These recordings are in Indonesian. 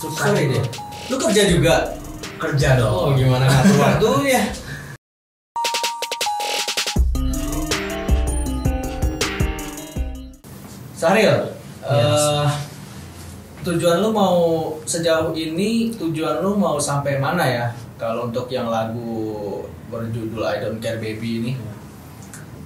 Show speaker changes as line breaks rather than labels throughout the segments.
suka
Sorry deh. Lu kerja juga?
kerja
Oh,
dong
gimana ngatur waktunya? Saril, eh, tujuan lu mau sejauh ini tujuan lu mau sampai mana ya? Kalau untuk yang lagu berjudul I Don't Care Baby ini,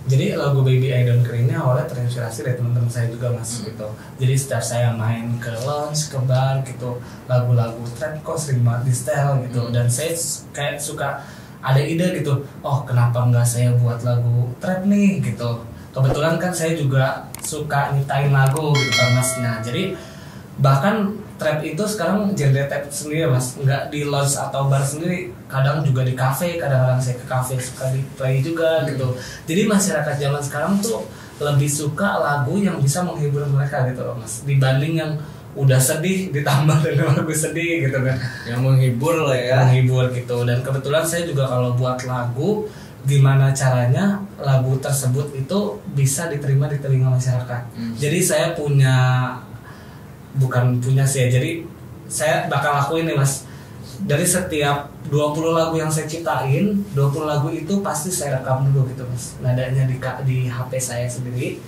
jadi lagu Baby I Don't Care ini awalnya terinspirasi dari teman-teman saya juga mas gitu. Jadi setiap saya main ke lounge ke bar gitu lagu-lagu trap kok sering banget di style gitu.
Hmm.
dan saya kayak suka ada ide gitu oh kenapa nggak saya buat lagu trap nih? gitu. Kebetulan kan saya juga suka nyiptain lagu gitu kan mas. Nah jadi bahkan trap itu sekarang genre trap sendiri mas. Nggak di lounge atau bar sendiri kadang juga di cafe kadang-kadang saya ke cafe suka di play juga gitu. Jadi masyarakat zaman sekarang tuh lebih suka lagu yang bisa menghibur mereka gitu loh mas. Dibanding yang udah sedih ditambah dengan lagu sedih gitu kan.
Yang menghibur lah ya.
menghibur gitu. Dan kebetulan saya juga kalau buat lagu gimana caranya lagu tersebut itu bisa diterima di telinga masyarakat.
Hmm.
jadi saya punya bukan punya sih ya. Jadi saya bakal lakuin nih mas. Dari setiap 20 lagu yang saya ciptain 20 lagu itu pasti saya rekam dulu gitu mas. Nadanya di di HP saya sendiri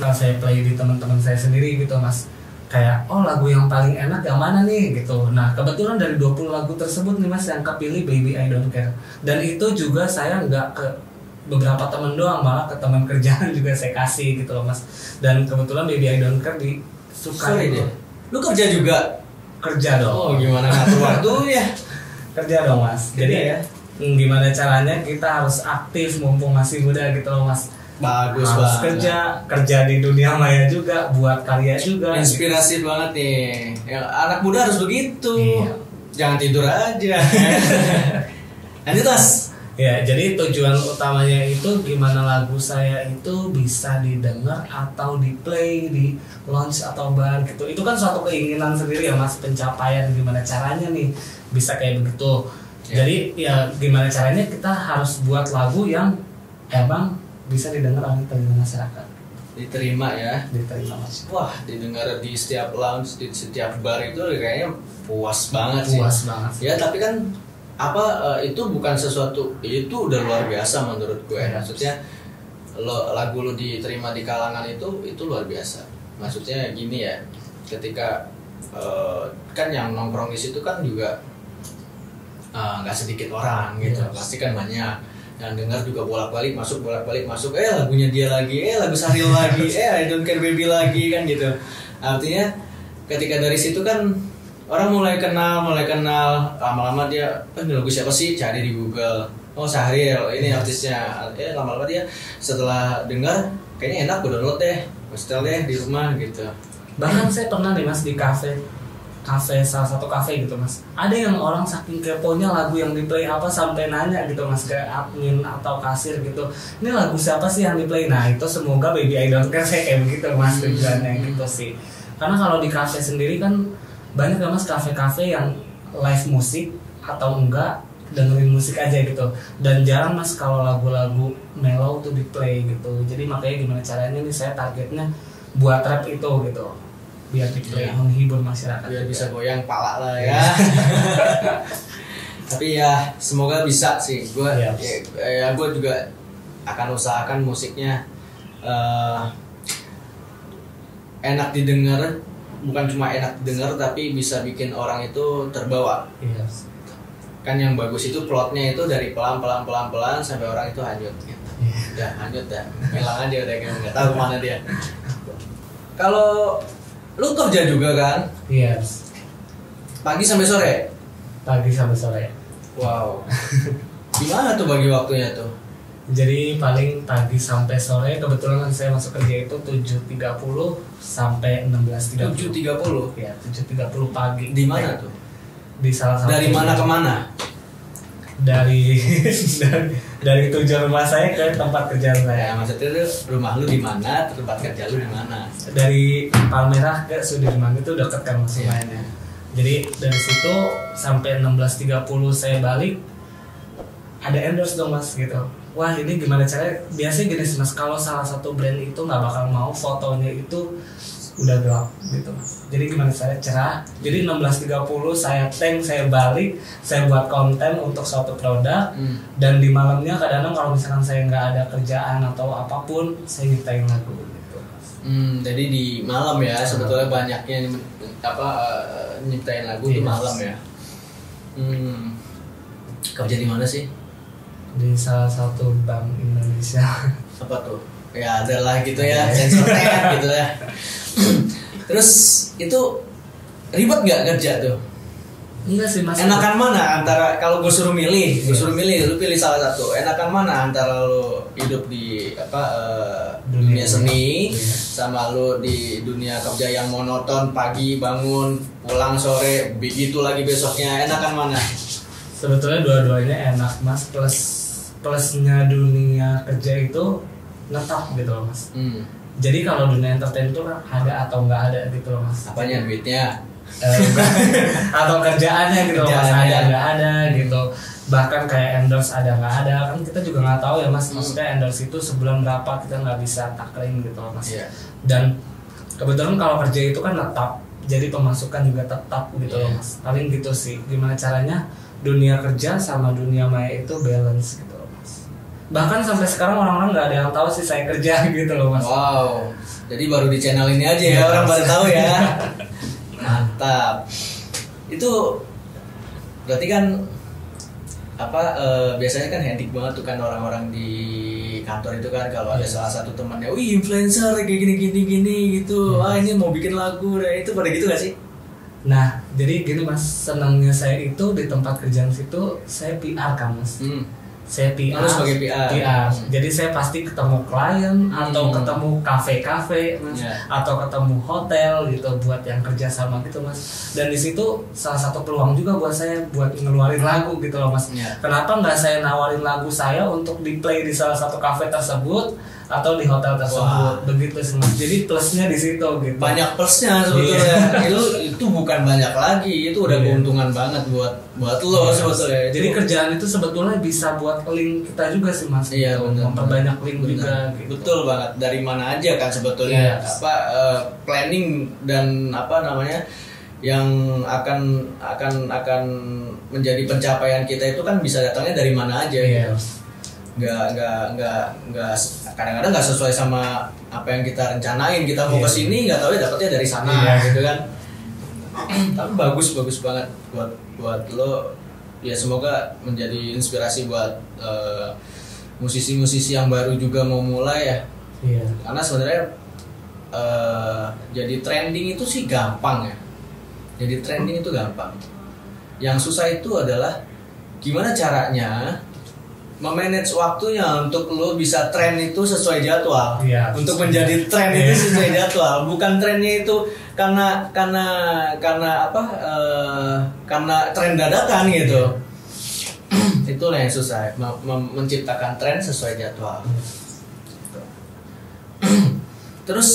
nah saya play di teman-teman saya sendiri gitu mas. Kayak oh lagu yang paling enak yang mana nih? Gitu. Nah kebetulan dari 20 lagu tersebut nih mas yang kepilih Baby I Don't Care. Dan itu juga saya nggak ke beberapa temen doang malah ke teman kerjaan juga saya kasih gitu loh mas. Dan kebetulan Baby I Don't Care disuka gitu.
deh. Lu kerja juga?
kerja dong
Oh, gimana ngatur waktunya?
kerja dong mas
Kerja
jadi
ya?
hmm, gimana caranya kita harus aktif mumpung masih muda gitu loh mas
Bagus
harus
banget.
kerja kerja di dunia maya juga buat karya juga
Inspirasi banget nih. Ya, anak muda harus begitu.
Iya.
Jangan tidur aja. Lanjut mas.
Ya jadi tujuan utamanya itu gimana lagu saya itu bisa didengar atau di play di launch atau bar gitu itu kan suatu keinginan sendiri ya mas pencapaian gimana caranya nih bisa kayak begitu
Ya.
jadi ya gimana caranya kita harus buat lagu yang emang bisa didengar oleh masyarakat
Diterima ya.
diterima mas
Wah, didengar di setiap lounge, di setiap bar itu kayaknya puas banget sih.
puas banget
Ya, tapi kan apa eh, itu bukan sesuatu itu udah luar biasa menurut gue.
Iya.
Maksudnya lo lagu lo diterima di kalangan itu itu luar biasa. Maksudnya gini ya, ketika eh, kan yang nongkrong di situ kan juga eh, nggak sedikit orang gitu,
Iya.
pasti kan banyak yang dengar juga bolak-balik masuk bolak-balik masuk eh lagunya dia lagi eh lagu Saril lagi eh I don't care baby lagi kan gitu artinya ketika dari situ kan orang mulai kenal mulai kenal. Lama-lama dia eh lagu siapa sih? Cari di Google. Oh Sahril ini artisnya. Eh lama-lama dia setelah dengar kayaknya enak gue download deh gue setel deh di rumah gitu.
Bahkan saya pernah nih mas di cafe cafe salah satu cafe gitu mas. Ada yang orang saking keponya lagu yang di play apa sampai nanya gitu mas ke admin atau kasir gitu ini lagu siapa sih yang di play nah itu semoga baby I don't care saya kayak begitu mas tujuannya gitu sih. Karena kalau di cafe sendiri kan banyak ya mas cafe-cafe yang live musik atau enggak dengerin musik aja gitu dan jarang mas kalau lagu-lagu mellow tuh di play gitu jadi makanya gimana caranya nih saya targetnya buat rap itu gitu biar di play
Iya.
menghibur masyarakat
biar
juga.
bisa goyang pala lah ya tapi ya semoga bisa sih gue
Iya.
ya, ya gue juga akan usahakan musiknya eh, enak didengar bukan cuma enak didengar tapi bisa bikin orang itu terbawa
iya
kan yang bagus itu plotnya itu dari pelan pelan pelan pelan sampai orang itu hanyut gitu.
Iya.
udah hanyut dah hilang aja udah kayak nggak tahu ke mana dia kalau lu kerja juga kan
iya
pagi sampai sore
pagi sampai sore
Wow. Gimana tuh bagi waktunya tuh?
Jadi paling pagi sampai sore kebetulan saya masuk kerja itu 7.30 sampai 16.30
7.30.
ya 7.30 pagi
Di mana tuh?
di salah satu
Dari mana ke mana?
dari dari, dari tujuan rumah saya ke tempat kerja
Ya,
saya
maksudnya tuh rumah lu di mana, tempat kerja lu di mana?
dari Palmerah ke Sudirman itu dekat kan mas
Iya.
lumayan ya. Jadi dari situ sampai 16.30 saya balik ada endorse dong mas gitu. Wah ini gimana caranya? Biasanya gini sih mas kalau salah satu brand itu nggak bakal mau fotonya itu udah gelap gitu mas jadi gimana saya cerah jadi 16.30 saya tank saya balik saya buat konten untuk suatu produk
Hmm.
dan di malamnya kadang-kadang kalau misalkan saya nggak ada kerjaan atau apa pun saya nyiptain lagu gitu mas
Hmm, jadi di malam ya sebetulnya banyaknya apa eh, nyiptain lagu di
Yes.
malam ya. Hmm. Kerja di mana sih?
Di salah satu bank Indonesia
Apa tuh? Ya ada lah gitu ya, sensor net gitu ya. Terus itu ribet nggak kerja tuh?
enggak sih mas
Enakan mana antara kalau gue suruh milih, gue suruh milih, lu pilih salah satu. Enakan mana antara lu hidup di apa eh, dunia,
Dunia.
seni
Iya.
sama lu di dunia kerja yang monoton pagi bangun pulang sore begitu lagi besoknya enakan mana?
sebetulnya dua-duanya enak mas plus plusnya dunia kerja itu netap gitu loh mas.
Hmm.
jadi kalau dunia entertain itu ada atau nggak ada gitu loh mas.
Apanya? Duitnya?
Eh, atau kerjaannya gitu loh mas. Ada nggak ada gitu. Bahkan kayak endorse ada nggak ada. Kan kita juga nggak tahu ya mas.
Hmm.
maksudnya endorse itu sebulan berapa kita nggak bisa tackling gitu loh mas.
Iya.
dan kebetulan kalau kerja itu kan tetap. Jadi pemasukan juga tetap gitu loh
Iya.
mas. Paling gitu sih. Gimana caranya? Dunia kerja sama dunia maya itu balance gitu bahkan sampai sekarang orang-orang nggak ada yang tahu sih saya kerja gitu loh mas
Wow. Jadi baru di channel ini aja ya
Iya,
orang baru tahu ya. Mantap. Itu berarti kan apa eh, biasanya kan hendik banget tuh kan orang-orang di kantor itu kan kalau ada
Iya.
salah satu temannya, wih influencer kayak gini gini gini gitu,
Iya.
ah ini mau bikin lagu, nah itu pada gitu gak sih?
nah jadi gini mas senangnya saya itu di tempat kerjaan situ saya PR mas
Hmm.
Saya PR,
Lalu sebagai PR. Hmm.
Jadi saya pasti ketemu klien atau
Hmm.
ketemu kafe-kafe, mas,
Ya.
atau ketemu hotel gitu buat yang kerja sama gitu mas. Dan di situ salah satu peluang juga buat saya buat ngeluarin lagu gitu loh mas.
Ya.
Kenapa nggak saya nawarin lagu saya untuk di play di salah satu kafe tersebut atau di hotel tersebut,
Wah.
begitu mas. Jadi plusnya di situ gitu.
Banyak plusnya sebetulnya. itu itu bukan banyak lagi, itu udah
Iya.
keuntungan banget buat buat lo sebetulnya.
Jadi
Itu-
kerjaan itu sebetulnya bisa buat link kita juga sih mas.
Iya benar.
Memperbanyak link
Benar.
juga. Gitu.
Betul banget. Dari mana aja kan sebetulnya
Yes.
apa eh, planning dan apa namanya yang akan akan akan menjadi pencapaian kita itu kan bisa datangnya dari mana aja.
Iya.
gitu. Nggak nggak nggak nggak kadang-kadang nggak sesuai sama apa yang kita rencanain. Kita mau
Iya.
ke sini nggak tahu ya dapetnya dari sana
Iya.
gitu kan. Tapi bagus bagus banget buat buat lo ya semoga menjadi inspirasi buat eh, musisi-musisi yang baru juga mau mulai ya
Iya.
karena sebenarnya eh, jadi trending itu sih gampang ya jadi trending itu gampang yang susah itu adalah gimana caranya memanage waktunya untuk lo bisa tren itu sesuai jadwal.
Iya.
untuk menjadi tren itu
Iya.
sesuai jadwal. Bukan trennya itu karena karena karena apa eh, karena tren dadakan gitu. Itulah yang susah menciptakan tren sesuai jadwal. Terus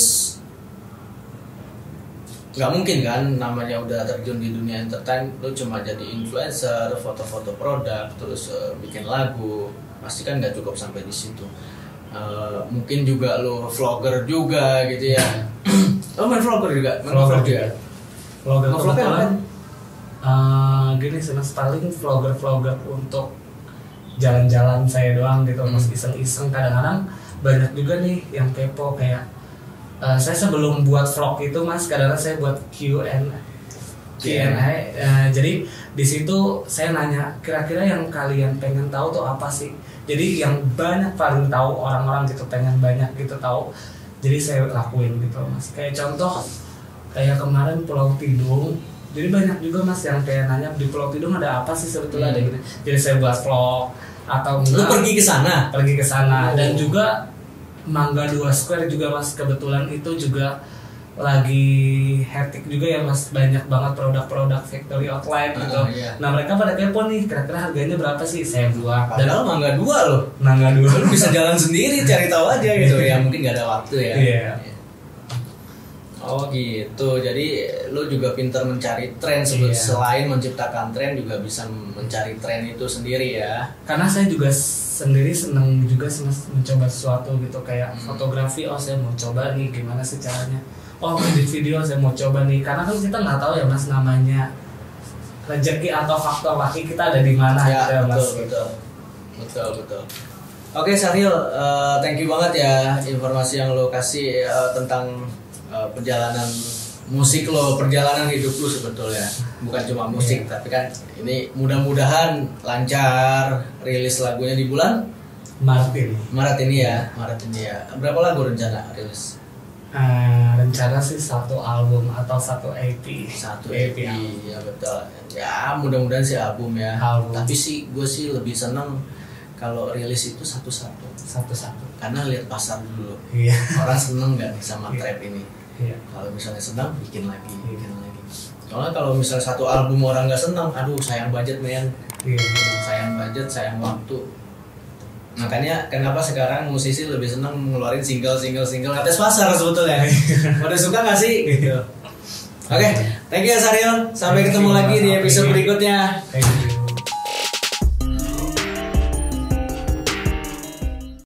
nggak mungkin kan namanya udah terjun di dunia entertain lu cuma jadi influencer foto-foto produk terus eh, bikin lagu pasti kan nggak cukup sampai di situ Eh, mungkin juga lu vlogger juga gitu ya oh main vlogger juga main
Vlogger
vlog
juga. Vlogger
Ngevlognya
kebetulan
apa?
eh, gini sih mas paling vlogger-vlogger untuk jalan-jalan saya doang gitu mas
Hmm.
iseng-iseng kadang-kadang banyak juga nih yang kepo kayak eh, saya sebelum buat vlog itu mas kadang-kadang saya buat Q&A Q&A eh, jadi di situ saya nanya kira-kira yang kalian pengen tahu tuh apa sih? Jadi yang banyak paling tahu orang-orang gitu pengen banyak gitu tahu jadi saya lakuin gitu mas. Kayak contoh kayak kemarin Pulau Tidung. Jadi banyak juga mas yang kayak nanya di Pulau Tidung ada apa sih sebetulnya? Ada
Hmm.
gitu jadi saya buat vlog atau
lu
enggak?
pergi ke sana?
Pergi ke sana.
Oh.
dan juga Mangga 2 Square juga mas. Kebetulan itu juga lagi hectic juga ya mas. Banyak banget produk-produk factory outlet gitu.
Ah, iya.
Nah mereka pada kepo nih kira-kira harganya berapa sih? Saya dan
padahal mangga dua loh.
Mangga 2
lu bisa jalan sendiri cari tahu aja gitu. Ya mungkin gak ada waktu ya.
Iya.
oh gitu. Jadi lu juga pintar mencari tren.
Iya.
selain menciptakan tren juga bisa mencari tren itu sendiri ya.
Karena saya juga sendiri seneng juga sih mas mencoba sesuatu gitu. Kayak
Hmm.
fotografi oh saya mau coba nih gimana sih caranya? Oh edit video saya mau coba nih. Karena kan kita nggak tahu ya mas namanya rezeki atau faktor laki kita ada di mana
ya
gitu ya mas.
betul betul. Betul betul. Oke Saril eh, thank you banget ya informasi yang lo kasih eh, tentang eh, perjalanan musik lo perjalanan hidup lo sebetulnya. Bukan cuma musik
Iya.
tapi kan ini mudah-mudahan lancar rilis lagunya di bulan
Maret ini.
Maret ini ya Maret ini ya. Berapa lagu rencana rilis?
Eh, rencana sih satu album atau satu EP
satu EP
album.
ya betul. Ya mudah-mudahan sih album ya.
Album.
tapi sih gue sih lebih seneng kalau rilis itu satu-satu.
Satu-satu.
Karena lihat pasar dulu.
Iya.
Orang seneng gak nih sama
Iya.
trap ini
iya.
Kalau misalnya senang bikin lagi bikin lagi. Soalnya kalau misalnya satu album orang nggak senang aduh sayang budget men.
Iya.
Sayang budget sayang waktu. Makanya kenapa sekarang musisi lebih senang ngeluarin single single single? Atas pasar sebetulnya. Pada suka gak sih? Gitu. Oke thank you ya Saril sampai ketemu lagi di episode berikutnya.
Thank you.